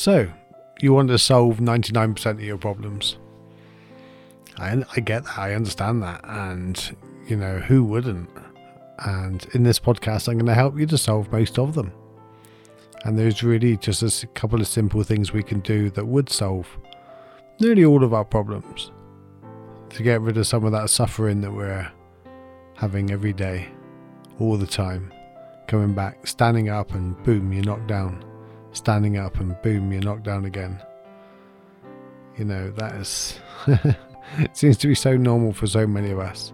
So, you want to solve 99% of your problems. I, I get that, I understand that, and you know, who wouldn't? And in this podcast, I'm going to help you to solve most of them. And there's really just a couple of simple things we can do that would solve nearly all of our problems to get rid of some of that suffering that we're having every day, all the time. Coming back, standing up, and boom, you're knocked down. Standing up, and boom, you're knocked down again. You know, that is. it seems to be so normal for so many of us.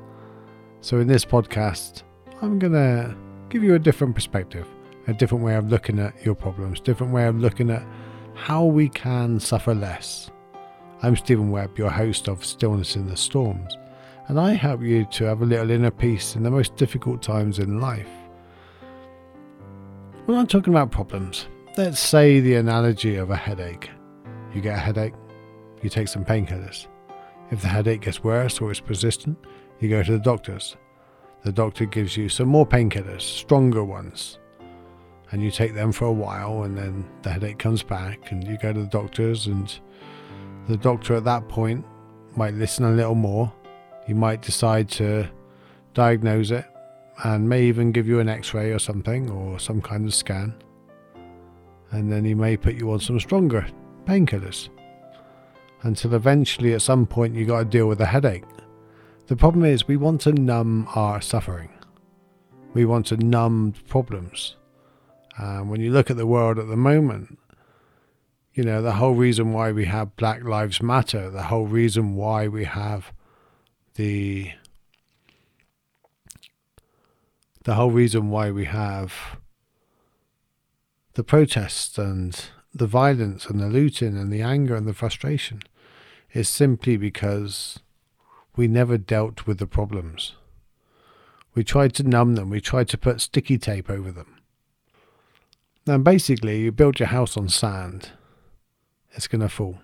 So, in this podcast, I'm going to give you a different perspective, a different way of looking at your problems, different way of looking at how we can suffer less I'm Stephen Webb, your host of Stillness in the Storms, and I help you to have a little inner peace in the most difficult times in life. When I'm talking about problems, let's say the analogy of a headache. You get a headache, you take some painkillers. If the headache gets worse or is persistent, you go to the doctors. The doctor gives you some more painkillers, stronger ones, and you take them for a while, and then the headache comes back, and you go to the doctors and the doctor at that point might listen a little more. He might decide to diagnose it and may even give you an x ray or something or some kind of scan. And then he may put you on some stronger painkillers until eventually at some point you got to deal with a headache. The problem is we want to numb our suffering. We want to numb problems. And when you look at the world at the moment, you know, the whole reason why we have Black Lives Matter, the whole reason why we have the the whole reason why we have the protests and the violence and the looting and the anger and the frustration is simply because we never dealt with the problems. We tried to numb them, we tried to put sticky tape over them. And basically, you build your house on sand it's going to fall.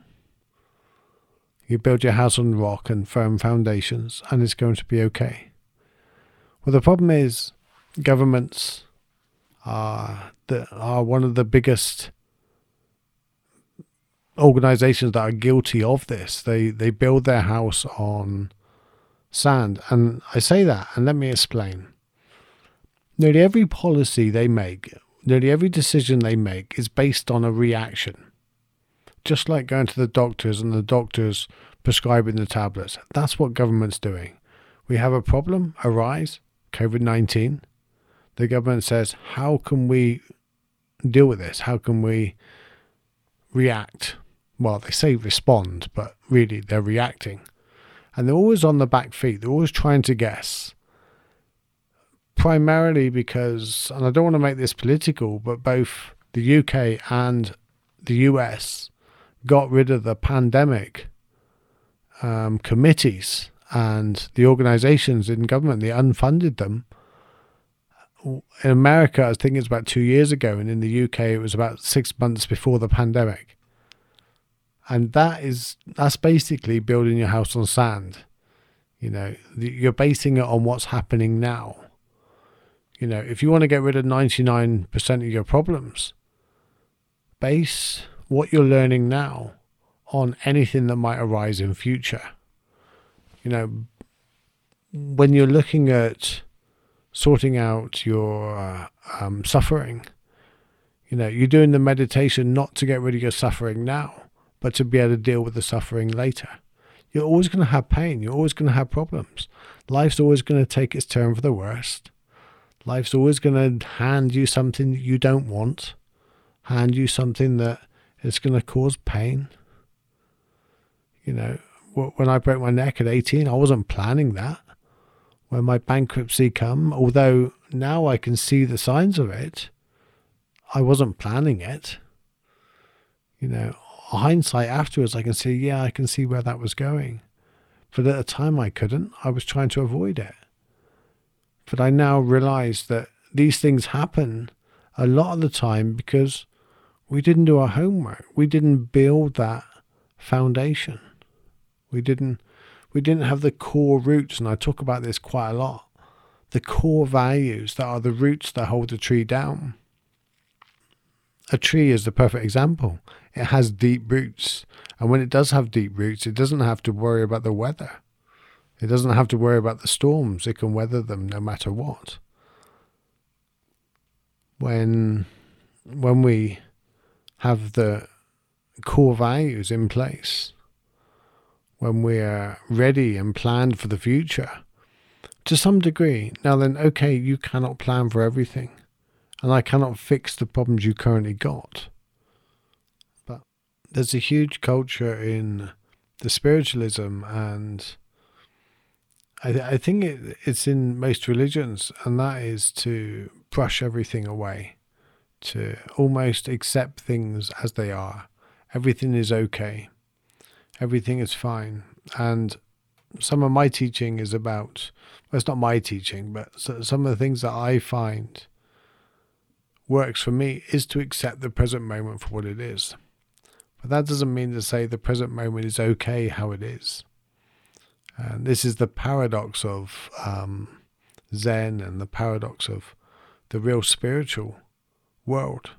You build your house on rock and firm foundations, and it's going to be okay. Well, the problem is governments are the, are one of the biggest organizations that are guilty of this. They they build their house on sand, and I say that, and let me explain. Nearly every policy they make, nearly every decision they make, is based on a reaction just like going to the doctors and the doctors prescribing the tablets. That's what government's doing. We have a problem arise, COVID 19. The government says, how can we deal with this? How can we react? Well, they say respond, but really they're reacting. And they're always on the back feet, they're always trying to guess. Primarily because, and I don't want to make this political, but both the UK and the US got rid of the pandemic um, committees and the organizations in government, they unfunded them. In America, I think it's about two years ago, and in the UK, it was about six months before the pandemic. And that is that's basically building your house on sand. You know, you're basing it on what's happening now. You know, if you want to get rid of 99% of your problems, base what you're learning now on anything that might arise in future. You know, when you're looking at sorting out your uh, um, suffering, you know, you're doing the meditation not to get rid of your suffering now, but to be able to deal with the suffering later. You're always going to have pain. You're always going to have problems. Life's always going to take its turn for the worst. Life's always going to hand you something you don't want, hand you something that is going to cause pain. You know, when I broke my neck at 18, I wasn't planning that. When my bankruptcy come, although now I can see the signs of it, I wasn't planning it. You know, hindsight afterwards, I can see, yeah, I can see where that was going. But at the time, I couldn't. I was trying to avoid it. But I now realize that these things happen a lot of the time because we didn't do our homework. We didn't build that foundation. We didn't we didn't have the core roots, and I talk about this quite a lot. The core values that are the roots that hold the tree down. a tree is the perfect example. It has deep roots. And when it does have deep roots, it doesn't have to worry about the weather. It doesn't have to worry about the storms. It can weather them no matter what. When when we have the core values in place, when we're ready and planned for the future, to some degree, now then, okay, you cannot plan for everything, and I cannot fix the problems you currently got. But there's a huge culture in the spiritualism, and I, I think it, it's in most religions, and that is to brush everything away, to almost accept things as they are. Everything is okay, everything is fine, and some of my teaching is about well, it's not my teaching, but some of the things that I find works for me is to accept the present moment for what it is. But that doesn't mean to say the present moment is okay how it is. And this is the paradox of um, Zen and the paradox of the real spiritual world.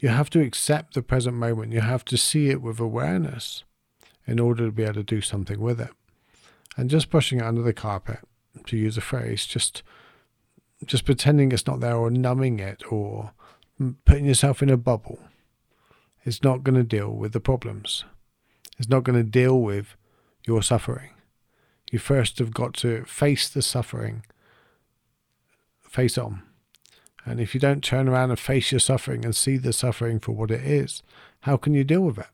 You have to accept the present moment. You have to see it with awareness in order to be able to do something with it. And just brushing it under the carpet, to use a phrase, just just pretending it's not there or numbing it or putting yourself in a bubble is not going to deal with the problems. It's not going to deal with your suffering. You first have got to face the suffering, face on. And if you don't turn around and face your suffering and see the suffering for what it is, how can you deal with it?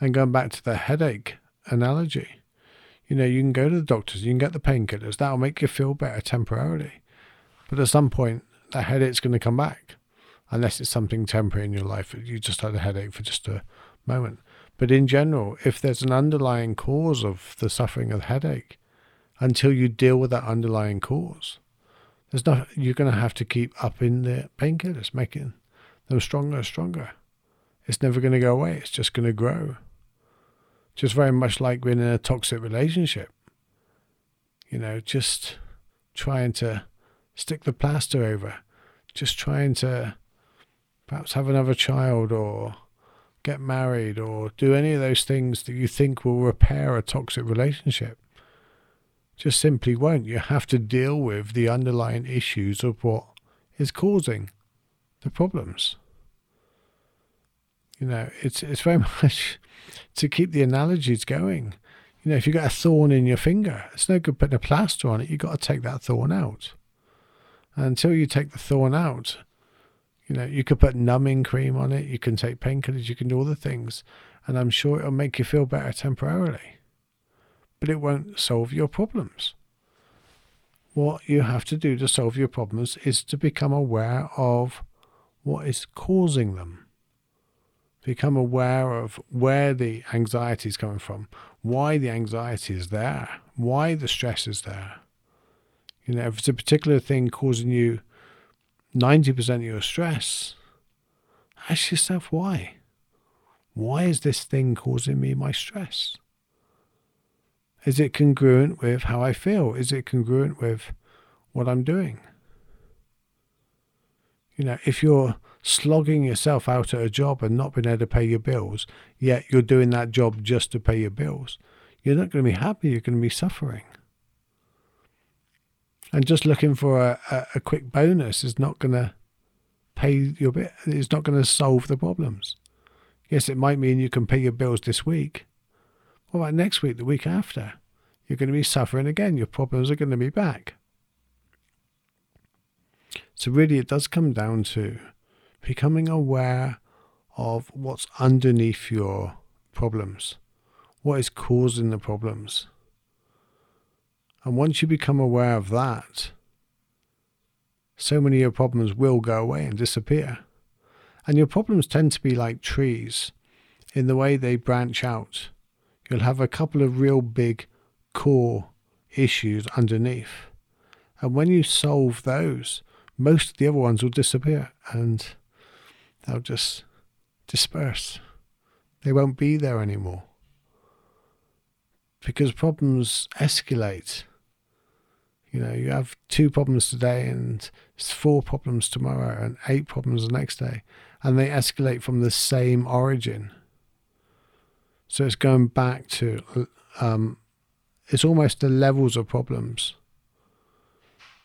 And going back to the headache analogy, you know, you can go to the doctors, you can get the painkillers, that'll make you feel better temporarily. But at some point, that headache's going to come back, unless it's something temporary in your life. You just had a headache for just a moment. But in general, if there's an underlying cause of the suffering of headache, until you deal with that underlying cause, there's not you're going to have to keep upping the painkillers, making them stronger and stronger. It's never going to go away. It's just going to grow. Just very much like being in a toxic relationship. You know, just trying to stick the plaster over, just trying to perhaps have another child or get married or do any of those things that you think will repair a toxic relationship. Just simply won't. You have to deal with the underlying issues of what is causing the problems. You know, it's it's very much to keep the analogies going. You know, if you've got a thorn in your finger, it's no good putting a plaster on it. You've got to take that thorn out. And until you take the thorn out, you know, you could put numbing cream on it, you can take painkillers, you can do all the things, and I'm sure it'll make you feel better temporarily. But it won't solve your problems. What you have to do to solve your problems is to become aware of what is causing them become aware of where the anxiety is coming from, why the anxiety is there, why the stress is there. You know, if it's a particular thing causing you 90% of your stress, ask yourself why. Why is this thing causing me my stress? Is it congruent with how I feel? Is it congruent with what I'm doing? You know, if you're slogging yourself out at a job and not being able to pay your bills, yet you're doing that job just to pay your bills, you're not going to be happy. You're going to be suffering. And just looking for a, a, a quick bonus is not going to pay your bit. It's not going to solve the problems. Yes, it might mean you can pay your bills this week. What about next week, the week after? You're going to be suffering again. Your problems are going to be back. So, really, it does come down to becoming aware of what's underneath your problems, what is causing the problems. And once you become aware of that, so many of your problems will go away and disappear. And your problems tend to be like trees in the way they branch out. You'll have a couple of real big core issues underneath. And when you solve those, most of the other ones will disappear and they'll just disperse. They won't be there anymore. Because problems escalate. You know, you have two problems today and four problems tomorrow and eight problems the next day. And they escalate from the same origin. So it's going back to, um, it's almost the levels of problems.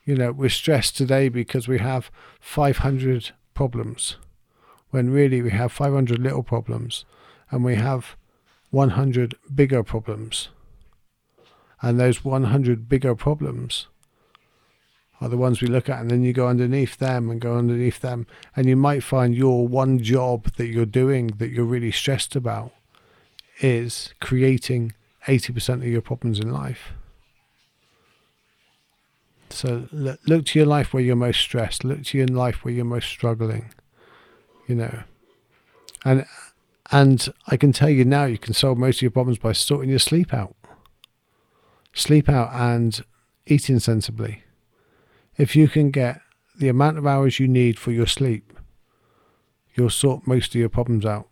You know, we're stressed today because we have 500 problems, when really we have 500 little problems and we have 100 bigger problems. And those 100 bigger problems are the ones we look at, and then you go underneath them and go underneath them, and you might find your one job that you're doing that you're really stressed about is creating 80% of your problems in life. So look to your life where you're most stressed. Look to your life where you're most struggling. You know, and and I can tell you now, you can solve most of your problems by sorting your sleep out. Sleep out and eating sensibly. If you can get the amount of hours you need for your sleep, you'll sort most of your problems out.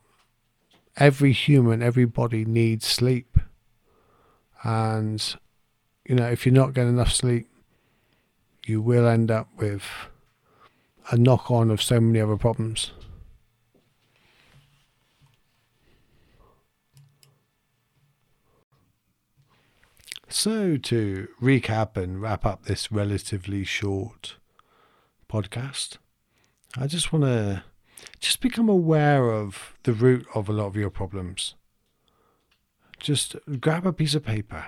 Every human, everybody needs sleep. And, you know, if you're not getting enough sleep, you will end up with a knock on of so many other problems. So, to recap and wrap up this relatively short podcast, I just want to just become aware of the root of a lot of your problems. Just grab a piece of paper,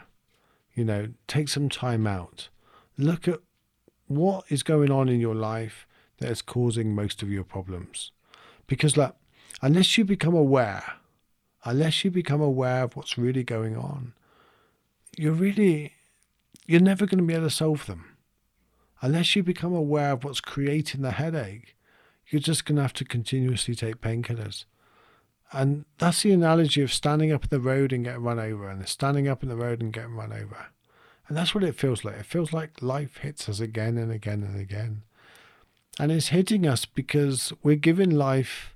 you know, take some time out, look at what is going on in your life that is causing most of your problems. Because, like, unless you become aware, unless you become aware of what's really going on, you're really, you're never going to be able to solve them. Unless you become aware of what's creating the headache, you're just going to have to continuously take painkillers. And that's the analogy of standing up in the road and getting run over, and standing up in the road and getting run over. And that's what it feels like. It feels like life hits us again and again and again. And it's hitting us because we're giving life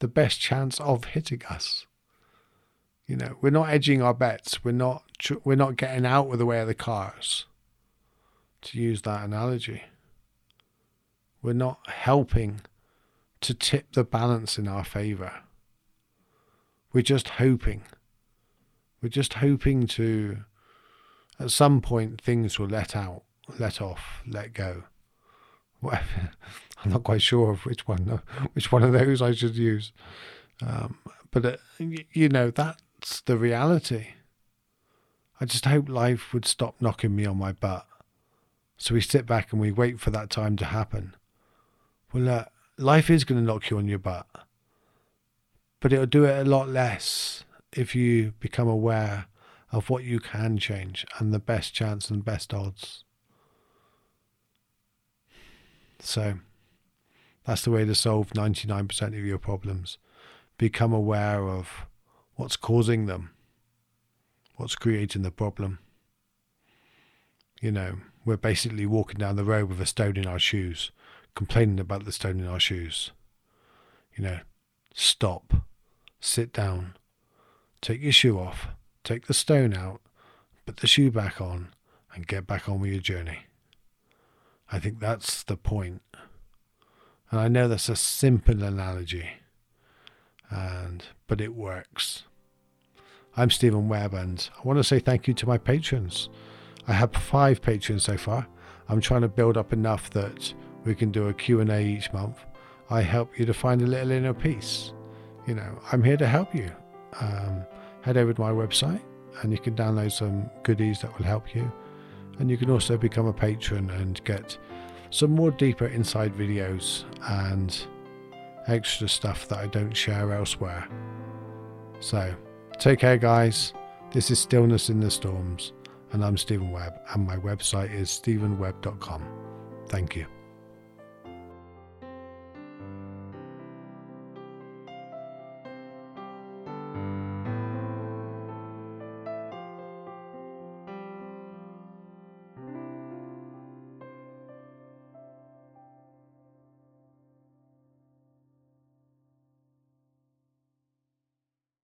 the best chance of hitting us. You know, we're not edging our bets. We're not we're not getting out of the way of the cars. To use that analogy, we're not helping to tip the balance in our favor. We're just hoping. We're just hoping to at some point things will let out, let off, let go. I'm not quite sure of which one, which one of those I should use. Um, but uh, you know that's the reality. I just hope life would stop knocking me on my butt, so we sit back and we wait for that time to happen. Well, uh, life is going to knock you on your butt, but it'll do it a lot less if you become aware of what you can change and the best chance and best odds. So that's the way to solve 99% of your problems. Become aware of what's causing them, what's creating the problem. You know, we're basically walking down the road with a stone in our shoes, complaining about the stone in our shoes. You know, stop, sit down, take your shoe off, Take the stone out, put the shoe back on, and get back on with your journey. I think that's the point. And I know that's a simple analogy, and but it works. I'm Stephen Webb, and I want to say thank you to my patrons. I have five patrons so far. I'm trying to build up enough that we can do a Q&A each month. I help you to find a little inner peace. You know, I'm here to help you. Um, head over to my website and you can download some goodies that will help you. And you can also become a patron and get some more deeper inside videos and extra stuff that I don't share elsewhere. So, take care, guys. This is Stillness in the Storms, and I'm Stephen Webb, and my website is stephenwebb.com. Thank you.